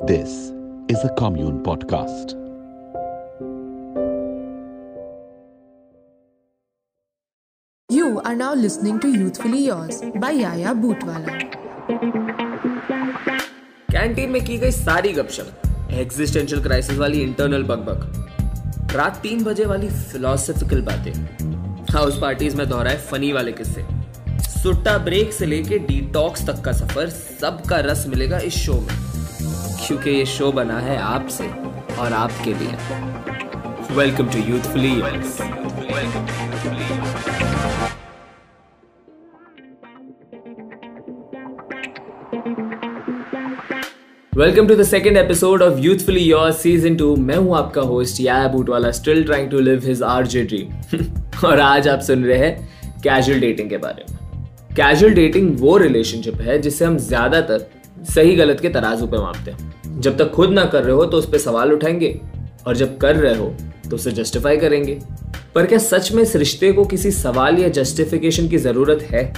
This is a Commune Podcast. You are now listening to Youthfully Yours by Yaya Bootwala. Canteen में की गई सारी गपशप existential crisis वाली इंटरनल बकबक रात तीन बजे वाली फिलोसफिकल बातें हाउस पार्टीज़ में दोहराए फनी वाले किस्से सुट्टा ब्रेक से लेके डिटॉक्स तक का सफ़र सबका रस मिलेगा इस शो में क्योंकि ये शो बना है आपसे और आपके लिए। Welcome to Youthfully welcome to the second episode of Youthfully Yours season two मैं हूँ आपका host Yaya Bootwala still trying to live his R J dream और आज आप सुन रहे हैं कैजुअल डेटिंग के बारे में। कैजुअल डेटिंग वो रिलेशनशिप है जिसे हम ज़्यादातर सही गलत के तराजू पे मापते हैं। जब तक खुद ना कर रहे हो तो उस पर सवाल उठाएँगे, और जब कर रहे हो तो उसे जस्टिफाई करेंगे। पर क्या सच में इस रिश्ते को किसी सवाल या जस्टिफिकेशन की ज़रूरत है?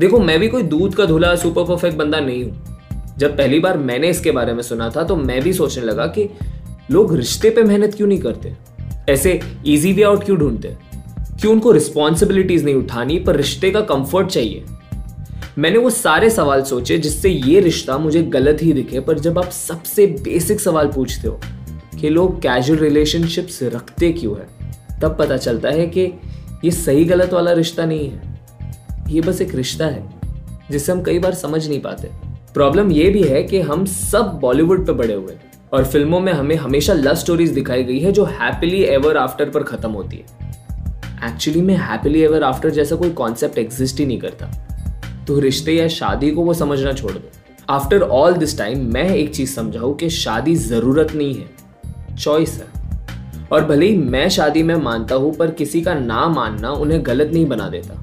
देखो, मैं भी कोई दूध का धुला सुपर परफेक्ट बंदा नहीं हूँ। जब पहली बार मैंने इसके बारे में सुना था तो मैं भी सोचने लगा कि लोग रिश्ते पे मेहनत क्यों नहीं करते? ऐसे इजी वे आउट क्यों ढूंढते? क्यों उनको रिस्पॉन्सिबिलिटीज नहीं उठानी, पर रिश्ते का कंफर्ट चाहिए? मैंने वो सारे सवाल सोचे जिससे ये रिश्ता मुझे गलत ही दिखे, पर जब आप सबसे बेसिक सवाल पूछते हो कि लोग कैजुअल रिलेशनशिप्स रखते क्यों है, तब पता चलता है कि ये सही गलत वाला रिश्ता नहीं है। ये बस एक रिश्ता है, जिसे हम कई बार समझ नहीं पाते। प्रॉब्लम ये भी है कि हम सब बॉलीवुड पे बड़े हुए और फ़िल्मों में हमें हमेशा लव स्टोरीज दिखाई गई है जो हैप्पीली एवर आफ्टर पर खत्म होती है। एक्चुअली में हैप्पीली एवर आफ्टर जैसा कोई कॉन्सेप्ट एग्जिस्ट ही नहीं करता। तो रिश्ते या शादी को वो समझना छोड़ दो। आफ्टर ऑल दिस टाइम मैं एक चीज़ समझाऊ कि शादी ज़रूरत नहीं है। चॉइस है। और भले ही मैं शादी में मानता हूँ पर किसी का ना मानना उन्हें गलत नहीं बना देता।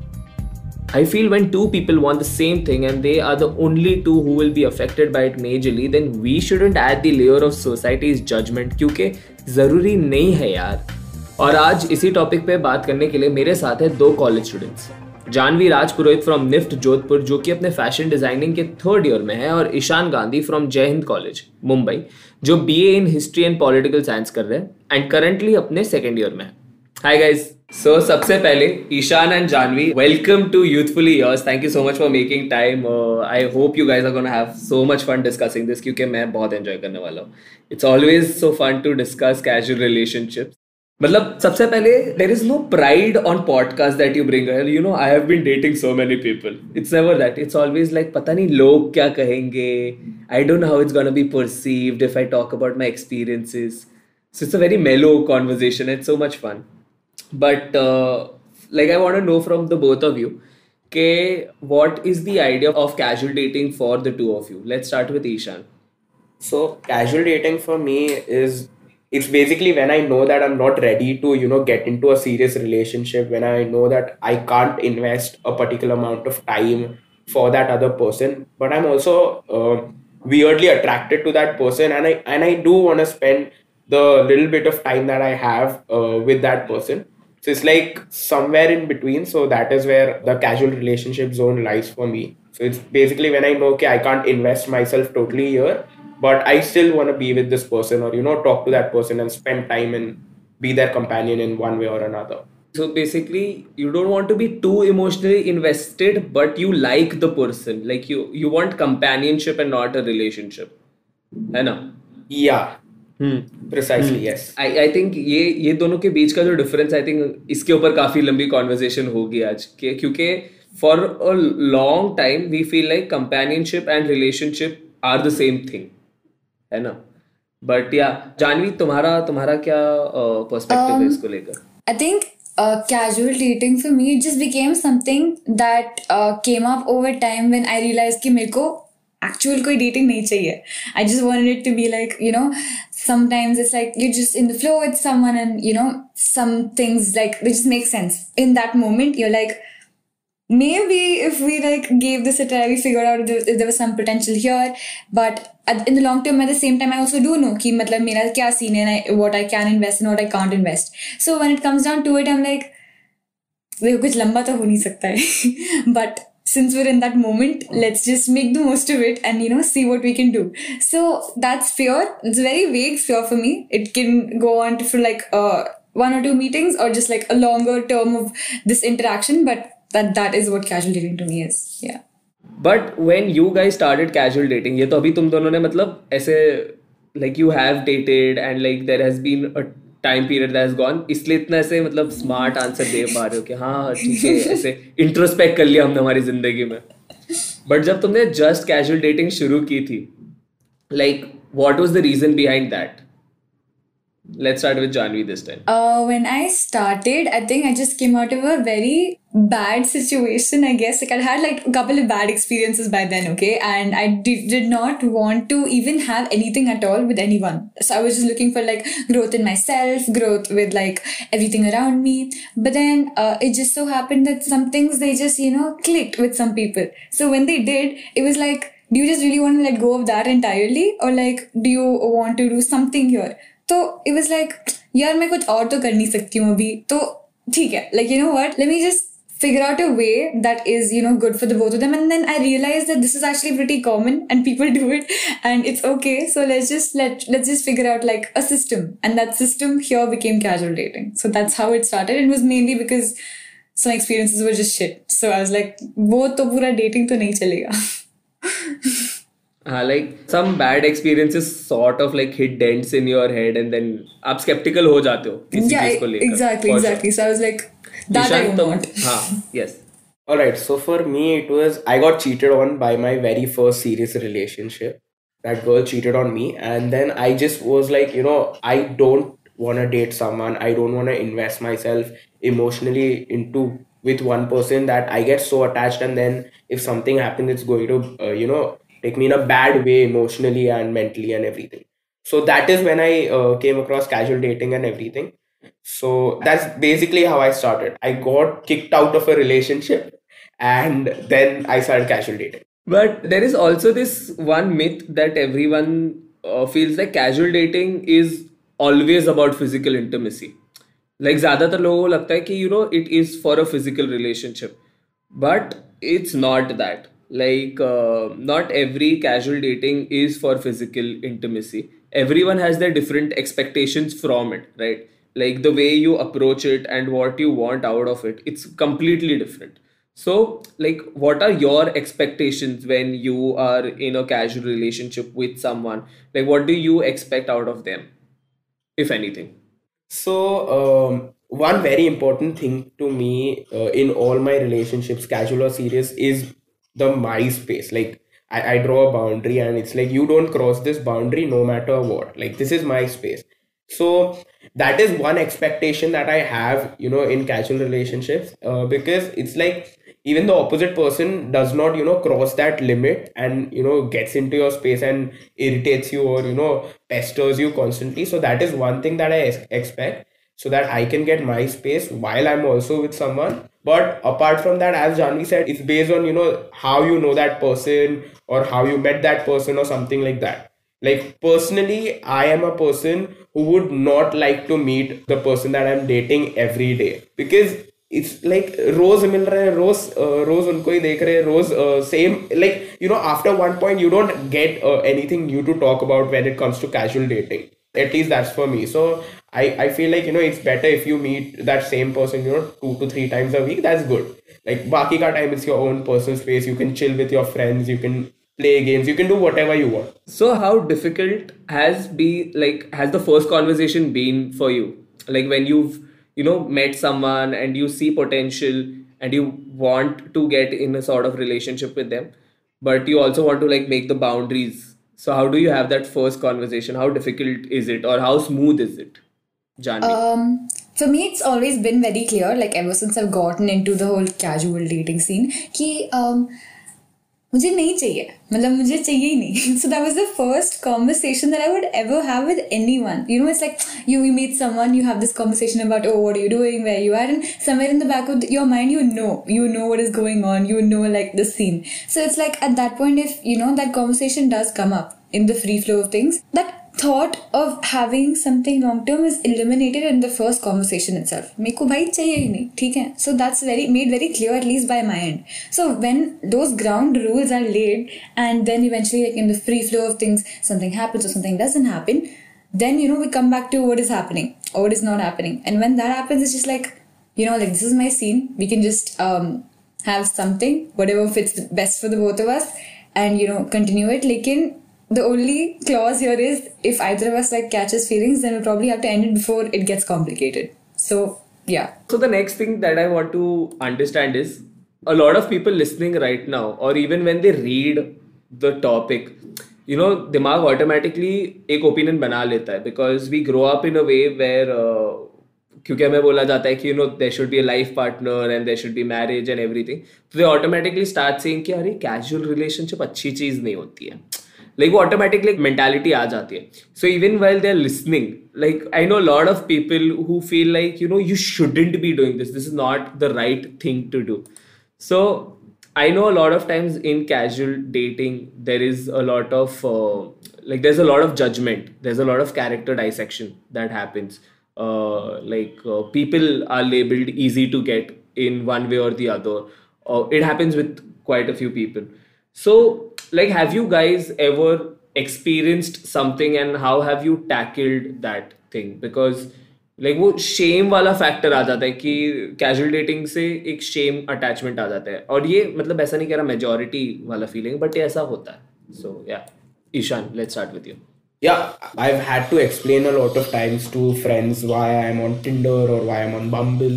I feel when two people want the same thing and they are the only two who will be affected by it majorly, then we shouldn't add the layer of society's judgment क्योंकि ज़रूरी नहीं है यार। और आज इसी topic पे बात करने के लिए मेरे साथ है दो college students Janhvi Raj Purohit from NIFT Jodhpur जो कि अपने फ़ैशन डिज़ाइनिंग के थर्ड ईयर में है, और ईशान गांधी फ्रॉम जय हिंद कॉलेज मुंबई, जो BA in history and political science कर रहे हैं एंड करंटली अपने सेकेंड ईयर में है। हाय गाइस सो सबसे पहले Ishaan and Janhvi welcome to Youthfully Yours thank you so much for making time I hope you guys are gonna have so much fun discussing this क्योंकि मैं बहुत enjoy करने वाला हूँ। It's always so fun to discuss casual relationships मतलब सबसे पहले there is no pride on podcast that you bring you know I have been dating so many people it's never that it's always like पता नहीं लोग क्या कहेंगे? I don't know how it's gonna be perceived if I talk about my experiences so it's a very mellow conversation it's so much fun but like I to know from the both of you okay, what is the idea of casual dating for the two of you? Let's start with ishan. So casual dating for me is it's basically when i know that i'm not ready to you know get into a serious relationship when i know that i can't invest a particular amount of time for that other person but i'm also uh, weirdly attracted to that person and i and i do want to spend the little bit of time that i have uh, with that person so it's like somewhere in between. So that is where the casual relationship zone lies for me. So it's basically when I know, okay, I can't invest myself totally here, but I still want to be with this person or, you know, talk to that person and spend time and be their companion in one way or another. So basically, you don't want to be too emotionally invested, but you like the person. Like you, you want companionship and not a relationship. I know. Yeah. Precisely yes I I think ये ये दोनों के बीच का जो difference I think इसके ऊपर काफी लंबी कॉन्वर्जेशन होगी आज के क्योंकि for a long time we feel like companionship and relationship are the same thing है ना? बट या जानवी तुम्हारा तुम्हारा क्या पर्सपेक्टिव um, है इसको लेकर? I think casual dating for me it just became something that came up over time when I realize कि मेरे को एक्चुअल कोई डेटिंग नहीं चाहिए। I just wanted it to be like you know sometimes it's like you just in the flow with someone and you know some things like which make sense in that moment you are like maybe if we like gave this a try we figured out if there, was some potential here but in the long term at the same time i also do know ki matlab mera kya scene and what i can invest and what i can't invest so when it comes down to it i'm like देखो कुछ लंबा तो हो नहीं सकता है but since we're in that moment, let's just make the most of it and you know see what we can do. So that's fear. It's a very vague fear for me. It can go on to for like uh, one or two meetings or just like a longer term of this interaction. But that that is what casual dating to me is. Yeah. But when you guys started casual dating ये तो अभी तुम दोनों ने मतलब ऐसे like you have dated and like there has been a time period that gone इसलिए इतना ऐसे मतलब स्मार्ट आंसर दे पा रहे हो कि हाँ ठीक है, ऐसे इंट्रोस्पेक्ट कर लिया हमने हमारी ज़िंदगी में बट जब तुमने जस्ट कैजुअल डेटिंग शुरू की थी like what was the reason behind that Let's start with Janhavi this time. Uh, when I started, I think I just came out of a very bad situation, I guess. Like, I had like a couple of bad experiences by then, okay? And I did, did not want to even have anything at all with anyone. So I was just looking for like growth in myself, growth with like everything around me. But then uh, it just so happened that some things they just, you know, clicked with some people. So when they did, it was like, do you just really want to let go of that entirely? Or like, do you want to do something here? तो it was like यार मैं कुछ और तो कर नहीं सकती हूँ अभी तो ठीक है like you know what let me just figure out a way that is you know good for the both of them and then i realized that this is actually pretty common and people do it and it's okay so let's just let let's just figure out like a system and that system here became casual dating so that's how it started it was mainly because some experiences were just shit so i was like wo to pura dating to nahi chalega uh, like some bad experiences sort of like hit dents in your head and then आप skeptical हो जाते हो किसी yeah चीज को लेकर exactly exactly so I was like that I don't want हाँ yes Alright, so for me, it was I got cheated on by my very first serious relationship. That girl cheated on me, and then I just was like, you know, I don't want to date someone, I don't want to invest myself emotionally into with one person that I get so attached, and then if something happens, it's going to, uh, you know, take me in a bad way emotionally and mentally and everything so that is when i uh, came across casual dating and everything so that's basically how i started i got kicked out of a relationship and then i started casual dating but there is also this one myth that everyone uh, feels like casual dating is always about physical intimacy like ज़्यादातर लोगों को लगता है कि you know it is for a physical relationship but it's not that like uh, not every casual dating is for physical intimacy. Everyone has their different expectations from it right? Like the way you approach it and what you want out of it it's completely different. So like what are your expectations when you are in a casual relationship with someone? Like what do you expect out of them if anything? So um, one very important thing to me uh, in all my relationships casual or serious is the my space like I, I draw a boundary and it's like you don't cross this boundary no matter what. Like this is my space so that is one expectation that i have you know in casual relationships uh, because it's like even the opposite person does not you know cross that limit and you know gets into your space and irritates you or you know pesters you constantly. So that is one thing that i expect so that i can get my space while i'm also with someone but apart from that as janhavi said it's based on you know how you know that person or how you met that person or something like that. Like personally i am a person who would not like to meet the person that i'm dating every day. Because it's like rose mil rahe rose rose unko hi dekh rahe rose uh, same like you know after one point you don't get anything new to talk about when it comes to casual dating. At least that's for me. So I, I feel like you know it's better if you meet that same person you know two to three times a week. That's good. Like baki ka time it's your own personal space. You can chill with your friends. You can play games. You can do whatever you want. So how difficult has be like has the first conversation been for you? Like when you've you know met someone and you see potential and you want to get in a sort of relationship with them but you also want to like make the boundaries. So how do you have that first conversation? How difficult is it or how smooth is it Janhavi? Um, for me, it's always been very clear, like ever since I've gotten into the whole casual dating scene, कि um, मुझे नहीं चाहिए मतलब मुझे चाहिए ही नहीं so that was the first conversation that I would ever have with anyone you know it's like you you meet someone you have this conversation about oh what you doing where you are and somewhere in the back of your mind you know you know what is going on you know like the scene so it's like at that point if you know that conversation does come up in the free flow of things that thought of having something long term is eliminated in the first conversation itself. मेरे को भाई चाहिए ही नहीं ठीक है so that's very made very clear at least by my end. So when those ground rules are laid and then eventually like in the free flow of things something happens or something doesn't happen, then you know we come back to what is happening or what is not happening. And when that happens, it's just like you know like this is my scene. We can just um, have something whatever fits the best for the both of us and you know continue it. Lekin the only clause here is if either of us like catches feelings, then we'll probably have to end it before it gets complicated. So yeah. So the next thing that I want to understand is a lot of people listening right now, or even when they read the topic, you know, दिमाग automatically एक opinion बना लेता है because we grow up in a way where uh, क्योंकि हमें बोला जाता है कि you know there should be a life partner and there should be marriage and everything तो दे ऑटोमेटिकली स्टार्ट सेइंग कि अरे कैजुअल रिलेशनशिप अच्छी चीज नहीं होती है लाइक वो ऑटोमेटिकली मेंटालिटी आ जाती है so even well they are listening like I know lot of people who feel like you know you shouldn't be doing this this is not the right thing to do so I know a lot of times in casual dating there is a lot of uh, like there's a lot of judgment there's a lot of character dissection that happens uh, like uh, people are labeled easy to get in one way or the other uh, it happens with quite a few people so like have you guys ever experienced something and how have you tackled that thing because like वो Shem वाला factor आ जाता है कि casual dating से एक Shem attachment आ जाता है और ये मतलब ऐसा नहीं कह रहा मेजोरिटी वाला फीलिंग बट ये ऐसा होता है सो या Ishan let's start with you yeah i've had to explain a lot of times to friends why i'm on tinder or why i'm on bumble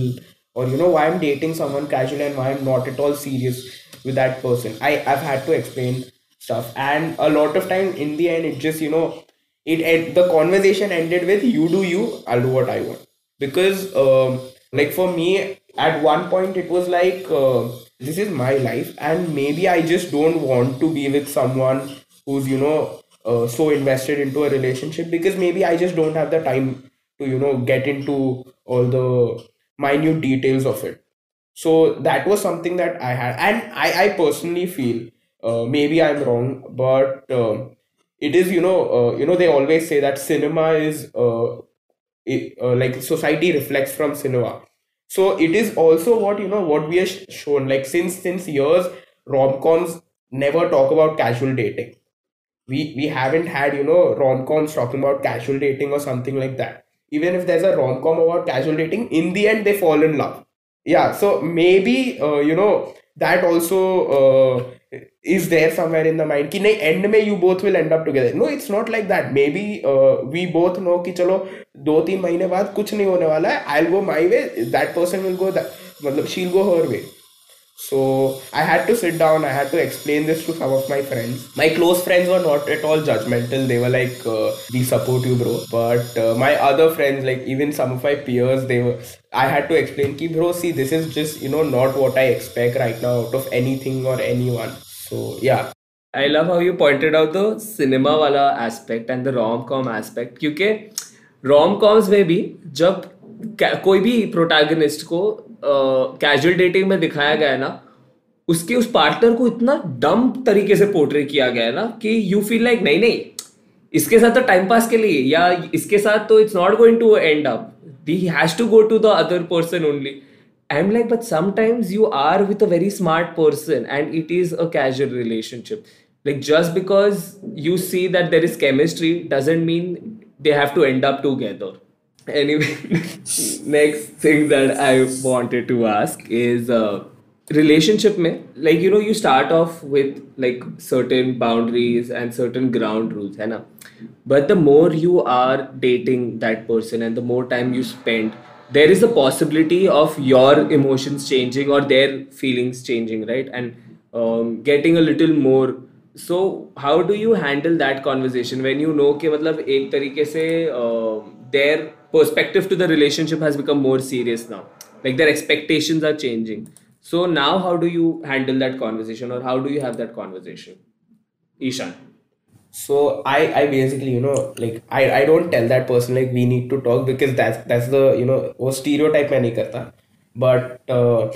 or you know why i'm dating someone casually and why i'm not at all serious with that person i i've had to explain stuff. And a lot of time in the end it just you know it, it the conversation ended with you do you i'll do what i want. Because um, like for me at one point it was like uh, this is my life and maybe i just don't want to be with someone who's you know uh, so invested into a relationship because maybe i just don't have the time to you know get into all the minute details of it. So that was something that i had and i i personally feel uh, maybe i'm wrong but um it is you know uh, you know they always say that cinema is uh, it, uh, like society reflects from cinema. So it is also what you know what we are sh- shown like since since years rom-coms never talk about casual dating. We we haven't had you know rom-coms talking about casual dating or something like that. Even if there's a rom-com about casual dating in the end they fall in love. Yeah so maybe uh, you know that also uh, is there somewhere in the mind कि नहीं end में you both will end up together no it's not like that maybe uh, we both know कि चलो दो तीन महीने बाद कुछ नहीं होने वाला है I'll go my way that person will go that मतलब she'll go her way so I had to sit down I had to explain this to some of my friends my close friends were not at all judgmental they were like uh, we support you bro but uh, my other friends like even some of my peers they were I had to explain ki bro see this is just you know not what I expect right now out of anything or anyone So, yeah. I love how you pointed out the cinema वाला aspect and the rom com aspect. क्योंकि rom coms में भी जब कोई भी protagonist को casual dating में दिखाया गया है ना उसके उस पार्टनर को इतना डम तरीके से पोर्ट्रे किया गया है ना कि यू फील लाइक नहीं नहीं इसके साथ तो टाइम पास के लिए या इसके साथ तो it's not going to end up he has to go to the other person only. I'm like but sometimes you are with a very smart person and it is a casual relationship. Like just because you see that there is chemistry doesn't mean they have to end up together. Anyway next thing that i wanted to ask is uh, relationship mein like you know you start off with like certain boundaries and certain ground rules hai na? But the more you are dating that person and the more time you spend there is a possibility of your emotions changing or their feelings changing right and um, getting a little more so how do you handle that conversation when you know कि मतलब एक तरीके से uh, their perspective to the relationship has become more serious now like their expectations are changing so now how do you handle that conversation or how do you have that conversation ishan so i i basically you know like i i don't tell that person like we need to talk because that's that's the you know वो stereotype मैं नहीं करता but uh,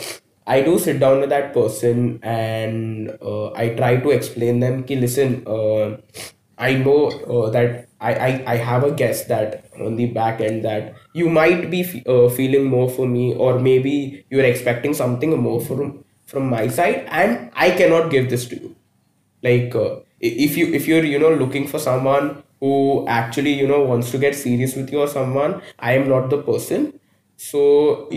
i do sit down with that person and uh, i try to explain them कि listen uh, I know uh, that I, I I have a guess that on the back end that you might be f- uh, feeling more for me or maybe you're expecting something more from from my side and I cannot give this to you like uh, i- if you if you're you know looking for someone who actually you know wants to get serious with you or someone i am not the person so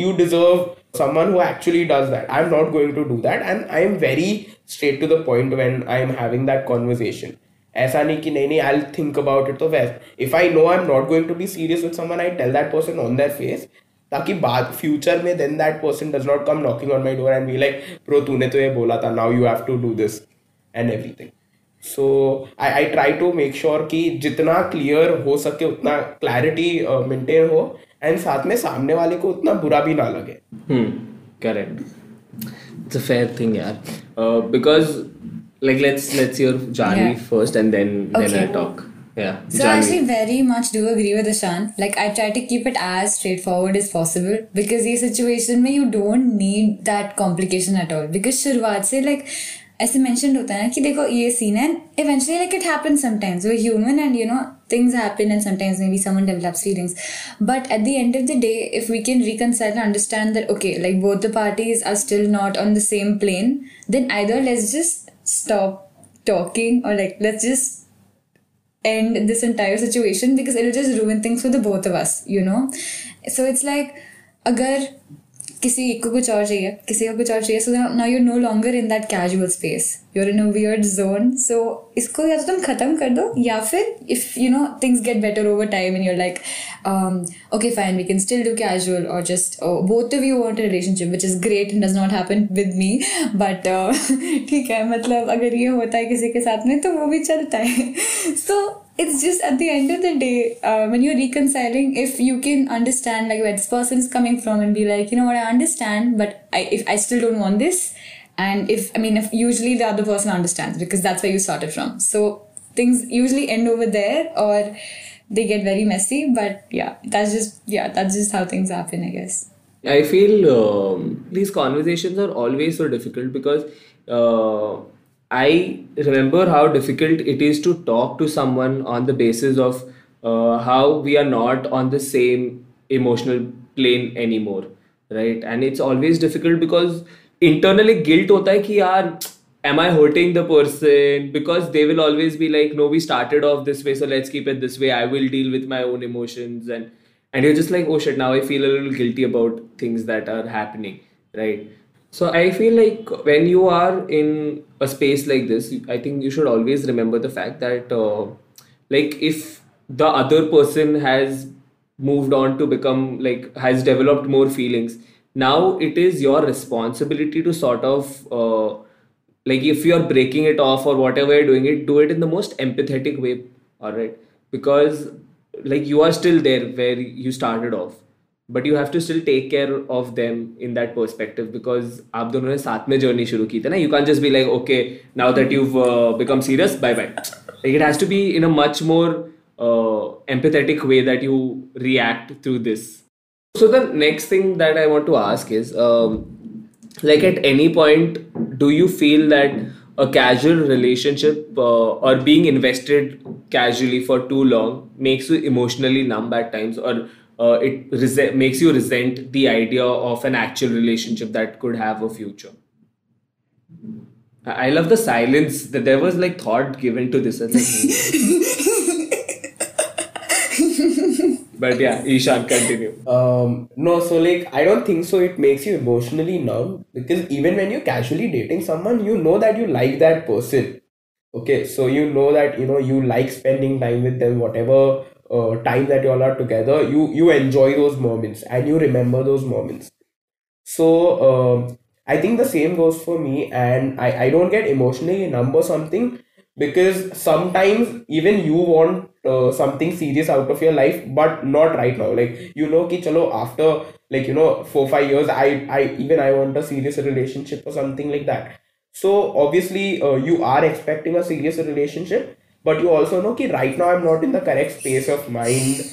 you deserve someone who actually does that i'm not going to do that and i am very straight to the point when i am having that conversation ऐसा नहीं कि नहीं नहीं I think about it तो वैसे if I know I am not going to be serious with someone I tell that person on their face ताकि बाद future में then that person does not come knocking on my door and be like bro तूने तो ये बोला था now you have to do this and everything so I I try to make sure कि जितना क्लियर हो सके उतना क्लैरिटी मेंटेन हो एंड साथ में सामने वाले को उतना बुरा भी ना लगे Hmm, correct. It's a fair thing, yeah. Uh, because, like, let's let's hear Janvi Yeah. first, and then then I talk. Yeah, So I actually very much do agree with Ishan. Like I try to keep it as straightforward as possible because ये situation में you don't need that complication at all. Because शुरुआत से like ऐसे mentioned होता है ना कि देखो ये scene है eventually like it happens sometimes we're human and you know things happen and sometimes maybe someone develops feelings but at the end of the day if we can reconcile and understand that okay like both the parties are still not on the same plane then either let's just stop talking or like let's just end this entire situation because it'll just ruin things for the both of us, you know? So it's like, अगर किसी एक को कुछ और चाहिए, किसी को कुछ और चाहिए। So now you know longer in that casual space you're in a weird zone so इसको या तो तुम खत्म कर दो, या फिर if you know things get better over time in you're like okay fine we can still do casual और just both of you want relationship which is great does not happen with me but ठीक है मतलब अगर ये होता है किसी के साथ में तो वो भी चलता है। So it's just at the end of the day uh, when you're reconciling if you can understand like where this person is coming from and be like you know what? I understand but i if i still don't want this. And if i mean if usually the other person understands because that's where you started from. So things usually end over there or they get very messy but yeah that's just yeah that's just how things happen i guess. I feel um, these conversations are always so difficult because uh, I remember how difficult it is to talk to someone on the basis of uh, how we are not on the same emotional plane anymore, right? And it's always difficult because internally guilt hota hai ki yaar am I hurting the person? Because they will always be like, no, we started off this way, so let's keep it this way. I will deal with my own emotions and and you're just like oh shit now i feel a little guilty about things that are happening right so i feel like when you are in a space like this i think you should always remember the fact that uh, like if the other person has moved on to become like has developed more feelings now it is your responsibility to sort of uh, like if you're breaking it off or whatever you're doing it do it in the most empathetic way all right because like you are still there where you started off but you have to still take care of them in that perspective because आप दोनों ने साथ में journey शुरू की थी ना you can't just be like okay now that you've uh, become serious bye bye like it has to be in a much more uh, empathetic way that you react through this so the next thing that I want to ask is um, like at any point do you feel that a casual relationship uh, or being invested casually for too long makes you emotionally numb at times or uh, it rese- makes you resent the idea of an actual relationship that could have a future I I love the silence that there was like thought given to this. Like, but yeah, Ishan, continue. Um, no, so like I don't think so. It makes you emotionally numb because even when you're casually dating someone, you know that you like that person. Okay, so you know that you know you like spending time with them, whatever uh, time that you all are together. You you enjoy those moments and you remember those moments. So um, I think the same goes for me, and I I don't get emotionally numb or something because sometimes even you want uh, something serious out of your life but not right now like you know ki chalo after like you know four five years i i even i want a serious relationship or something like that so obviously uh, you are expecting a serious relationship but you also know ki right now i'm not in the correct space of mind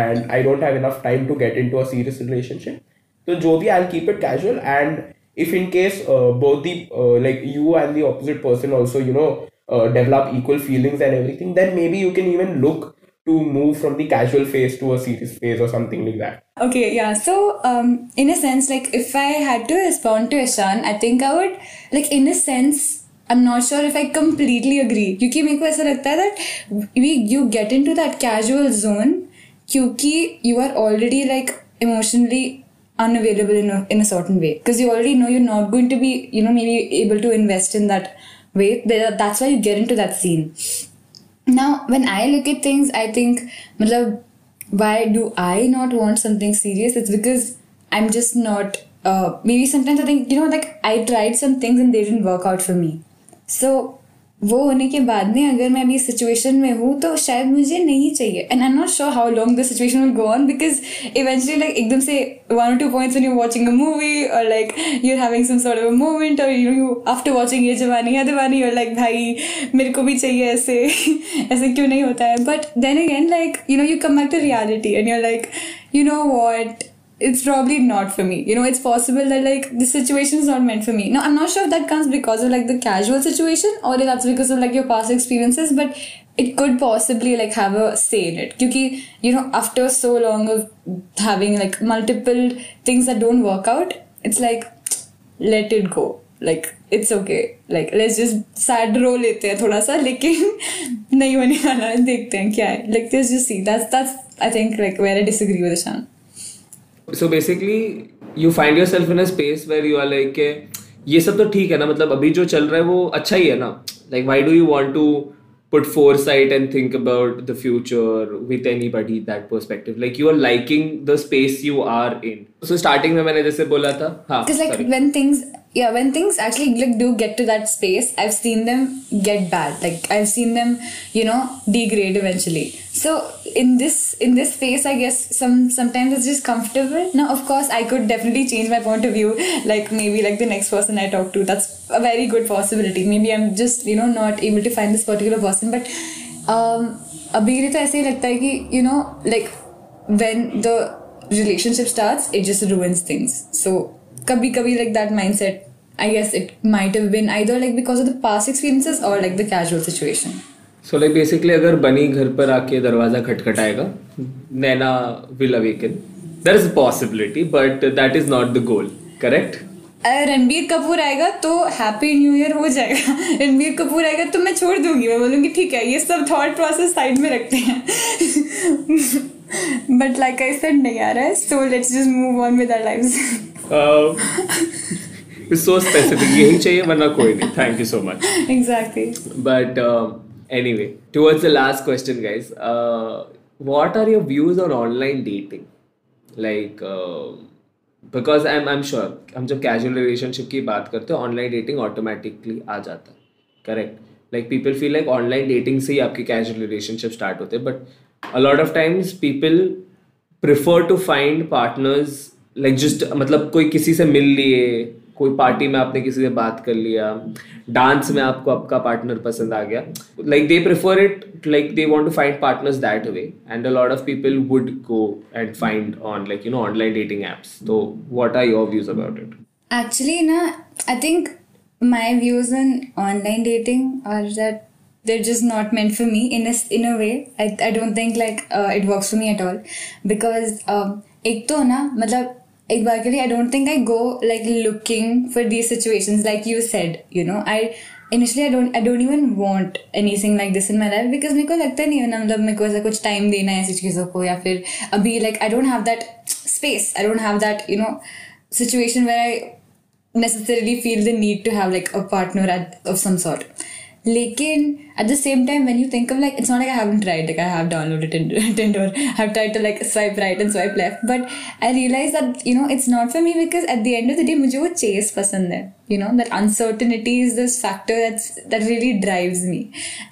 and i don't have enough time to get into a serious relationship so jo bhi i'll keep it casual and if in case uh, both the uh, like you and the opposite person also you know uh, develop equal feelings and everything, then maybe you can even look to move from the casual phase to a serious phase or something like that. Okay, yeah. So, um, in a sense, like if I had to respond to Ishan, I think I would, like, in a sense, I'm not sure if I completely agree. क्योंकि मेरे को ऐसा लगता है that we you get into that casual zone क्योंकि you are already like emotionally unavailable in a, in a certain way because you already know you're not going to be you know maybe able to invest in that way There- that's why you get into that scene now when i look at things i think matlab, why do i not want something serious it's because i'm just not uh, maybe sometimes i think you know like i tried some things and they didn't work out for me So, वो होने के बाद में अगर मैं अभी situation में हूँ तो शायद मुझे नहीं चाहिए। And I not sure how long the situation will go on because eventually like एकदम से वन और two points when you watching a movie और like you are having some sort of a moment और you you after watching Yeh Jawaani या दीवानी और like भाई, मेरे को भी चाहिए ऐसे ऐसे क्यों नहीं होता है? But then again like you know you come back to reality and you like you know what it's probably not for me. You know, it's possible that like the situation is not meant for me. Now, I'm not sure if that comes because of like the casual situation or if that's because of like your past experiences, but it could possibly like have a say in it. Because you know, after so long of having like multiple things that don't work out, it's like let it go. Like it's okay. Like let's just sad रो लेते हैं थोड़ा सा लेकिन नहीं होने वाला है देखते हैं क्या है. Like let's just see. That's that's I think like where I disagree with Ishan. so basically you find yourself in a space where you are like के ये सब तो ठीक है ना मतलब अभी जो चल रहा है वो अच्छा ही है ना like why do you want to put foresight and think about the future with anybody that perspective like you are liking the space you are in so starting में मैंने जैसे बोला था हाँ Because like sorry. when things yeah, when things actually like do get to that space, I've seen them get bad. Like I've seen them, you know, degrade eventually. So in this in this phase, I guess some sometimes it's just comfortable. Now of course I could definitely change my point of view. Like maybe like the next person I talk to, that's a very good possibility. Maybe I'm just, you know, not able to find this particular person. But um अभी के लिए तो ऐसे ही लगता है कि you know like when the relationship starts, it just ruins things. So kabhi kabhi like that mindset, I guess it might have been either like because of the past experiences or like the casual situation. So like basically अगर बनी घर पर आके दरवाज़ा खटखटाएगा नैना there is a possibility but that is not the goal correct? अगर रणबीर कपूर आएगा तो हैप्पी न्यू ईयर हो जाएगा। रणबीर कपूर आएगा तो मैं छोड़ दूँगी। मैं बोलूँगी ठीक है ये सब थॉट प्रोसेस साइड में रखते हैं। बट लाइक आई सेड नहीं आ रहा है। So let's just move on with our lives so specific यही चाहिए वरना कोई नहीं। Thank you so much exactly um, anyway, towards the last question, guys. Uh, what are your views on online dating? Like, uh, because I am I am sure हम जब casual relationship की बात करते हैं ऑनलाइन डेटिंग ऑटोमेटिकली आ जाता है correct like people feel like online dating से ही आपके कैजुअल रिलेशनशिप स्टार्ट होते हैं but a lot of times people prefer to find partners like just मतलब कोई किसी से मिल लिए कोई पार्टी में आपने किसी से बात कर लिया डांस में आपको आपका पार्टनर पसंद आ गया like they prefer it like they want to find partners that way and a lot of people would go and find on like you know online dating apps तो what are your views about it Actually, na, I think my views on online dating are that they're just not meant for me in a in a way. I I don't think like me at all. Because um, एक तो ना मतलब एक बार के लिए I don't think I go like looking for these situations like you said. You know, I initially I don't I don't even want anything like this in my life because मेरे को लगता नहीं है ना मतलब मेरे को ऐसा कुछ टाइम देना है ऐसी चीज़ों को या फिर अभी like I don't have that space. I don't have that you know situation where I necessarily feel the need to have like a partner at, of some sort. Lekin at the same time, when you think of like, it's not like I haven't tried, like I have downloaded Tinder, Tinder, I've tried to like swipe right and swipe left, but I realize that you know it's not for me because at the end of the day, मुझे वो chase पसंद है. You know that uncertainty is this factor that's that really drives me,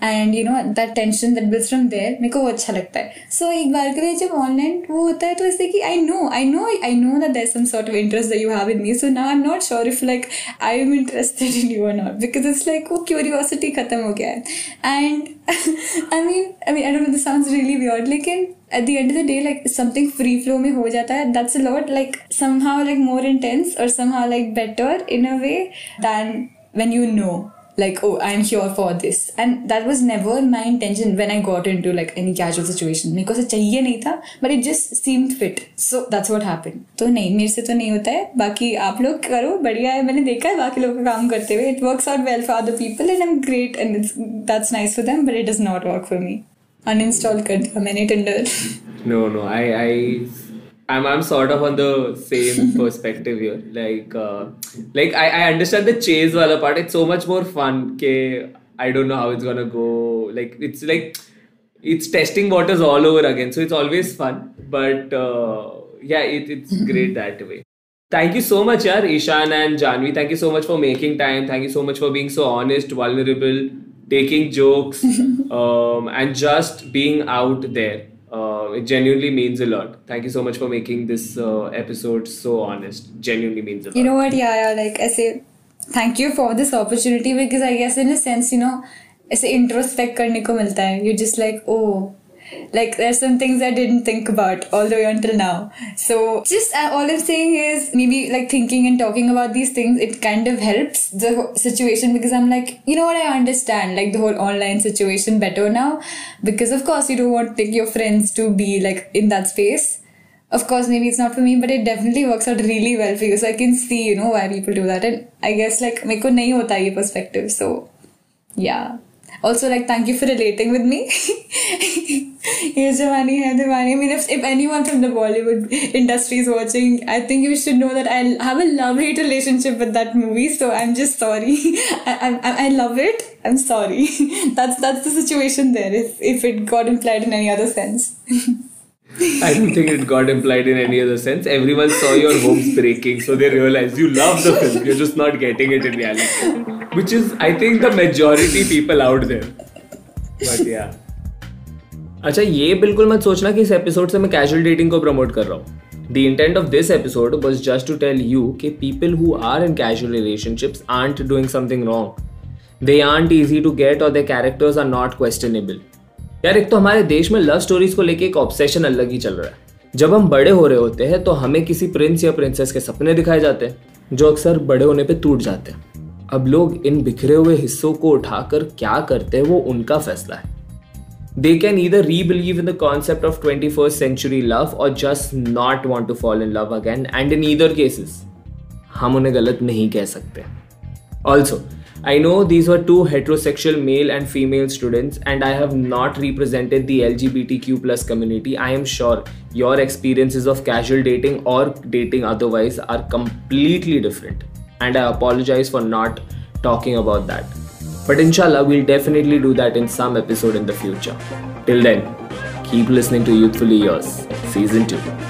and you know that tension that builds from there मेरे को वो अच्छा लगता है. So एक बार के लिए जब online वो होता है तो इससे कि I know, I know, I know that there's some sort of interest that you have in me. So now I'm not sure if like I am interested in you or not because it's like वो curiosity खत्म हो गया है. And I mean, I mean, I don't know, this sounds really weird, like at the end of the day, like something free flow mein ho jata hai, that's a lot like somehow like more intense or somehow like better in a way than when you know. Like oh i'm here for this and that was never my intention when i got into like any casual situation मेरे को से चाहिए नहीं था but it just seemed fit so that's what happened तो नहीं मेरे से तो नहीं होता है बाकी आप लोग करो बढ़िया है मैंने देखा है बाकी लोगों का काम करते हुए it works out well for other people and I'm great and it's that's nice for them but it does not work for me uninstall कर दिया मैंने Tinder No, no, I, I, I'm, I'm sort of on the same perspective here. Like, uh, like I, I understand the chase wala part. It's so much more fun. Ke I don't know how it's gonna go. Like, it's like it's testing waters all over again. So it's always fun. But uh, yeah, it, it's great that way. Thank you so much, yaar, Ishan and Janhavi. Thank you so much for making time. Thank you so much for being so honest, vulnerable, taking jokes, um, and just being out there. Uh, it genuinely means a lot. Thank you so much for making this uh, episode so honest. Genuinely means a lot. you know what yeah yeah like I say thank you for this opportunity because I guess in a sense you know ऐसे introspect करने को मिलता है you're just like oh like there's some things I didn't think about all the way until now. So just uh, all I'm saying is maybe like thinking and talking about these things, it kind of helps the situation because I'm like, you know what, I understand like the whole online situation better now because of course you don't want like your friends to be like in that space. Of course, maybe it's not for me, but it definitely works out really well for you. So I can see, you know, why people do that. And I guess like, meko nahi hota ye perspective. So yeah also like thank you for relating with me. Here's Giovanni here Giovanni I mean if, if anyone from the Bollywood industry is watching I think you should know that I have a love-hate relationship with that movie so I'm just sorry. I, I, I love it. I'm sorry. That's that's the situation there if, if it got implied in any other sense. I don't think it got implied in any other sense. Everyone saw your hopes breaking, so they realized you love the film. You're just not getting it in reality, which is, I think, the majority people out there. But yeah. अच्छा ये बिल्कुल मत सोचना कि इस episode से मैं casual dating को प्रमोट कर रहा हूँ the intent of this episode was just to tell you कि people who are in casual relationships aren't doing something wrong they aren't easy to get और the characters are not questionable यार एक तो हमारे देश में लव स्टोरीज को लेके एक ऑब्सेशन अलग ही चल रहा है। जब हम बड़े हो रहे होते हैं तो हमें किसी प्रिंस या प्रिंसेस के सपने दिखाए जाते हैं जो अक्सर बड़े होने पे टूट जाते हैं। अब लोग इन बिखरे हुए हिस्सों को उठाकर क्या करते हैं वो उनका फैसला है। They can either re-believe in the concept of 21st century love or just not want to fall in love again and in either cases हम उन्हें गलत नहीं कह सकते। Also, I know these were two heterosexual male and female students and I have not represented the LGBTQ plus community. I am sure your experiences of casual dating or dating otherwise are completely different and I apologize for not talking about that. But inshallah, we'll definitely do that in some episode in the future. Till then, keep listening to Youthfully Yours, Season 2.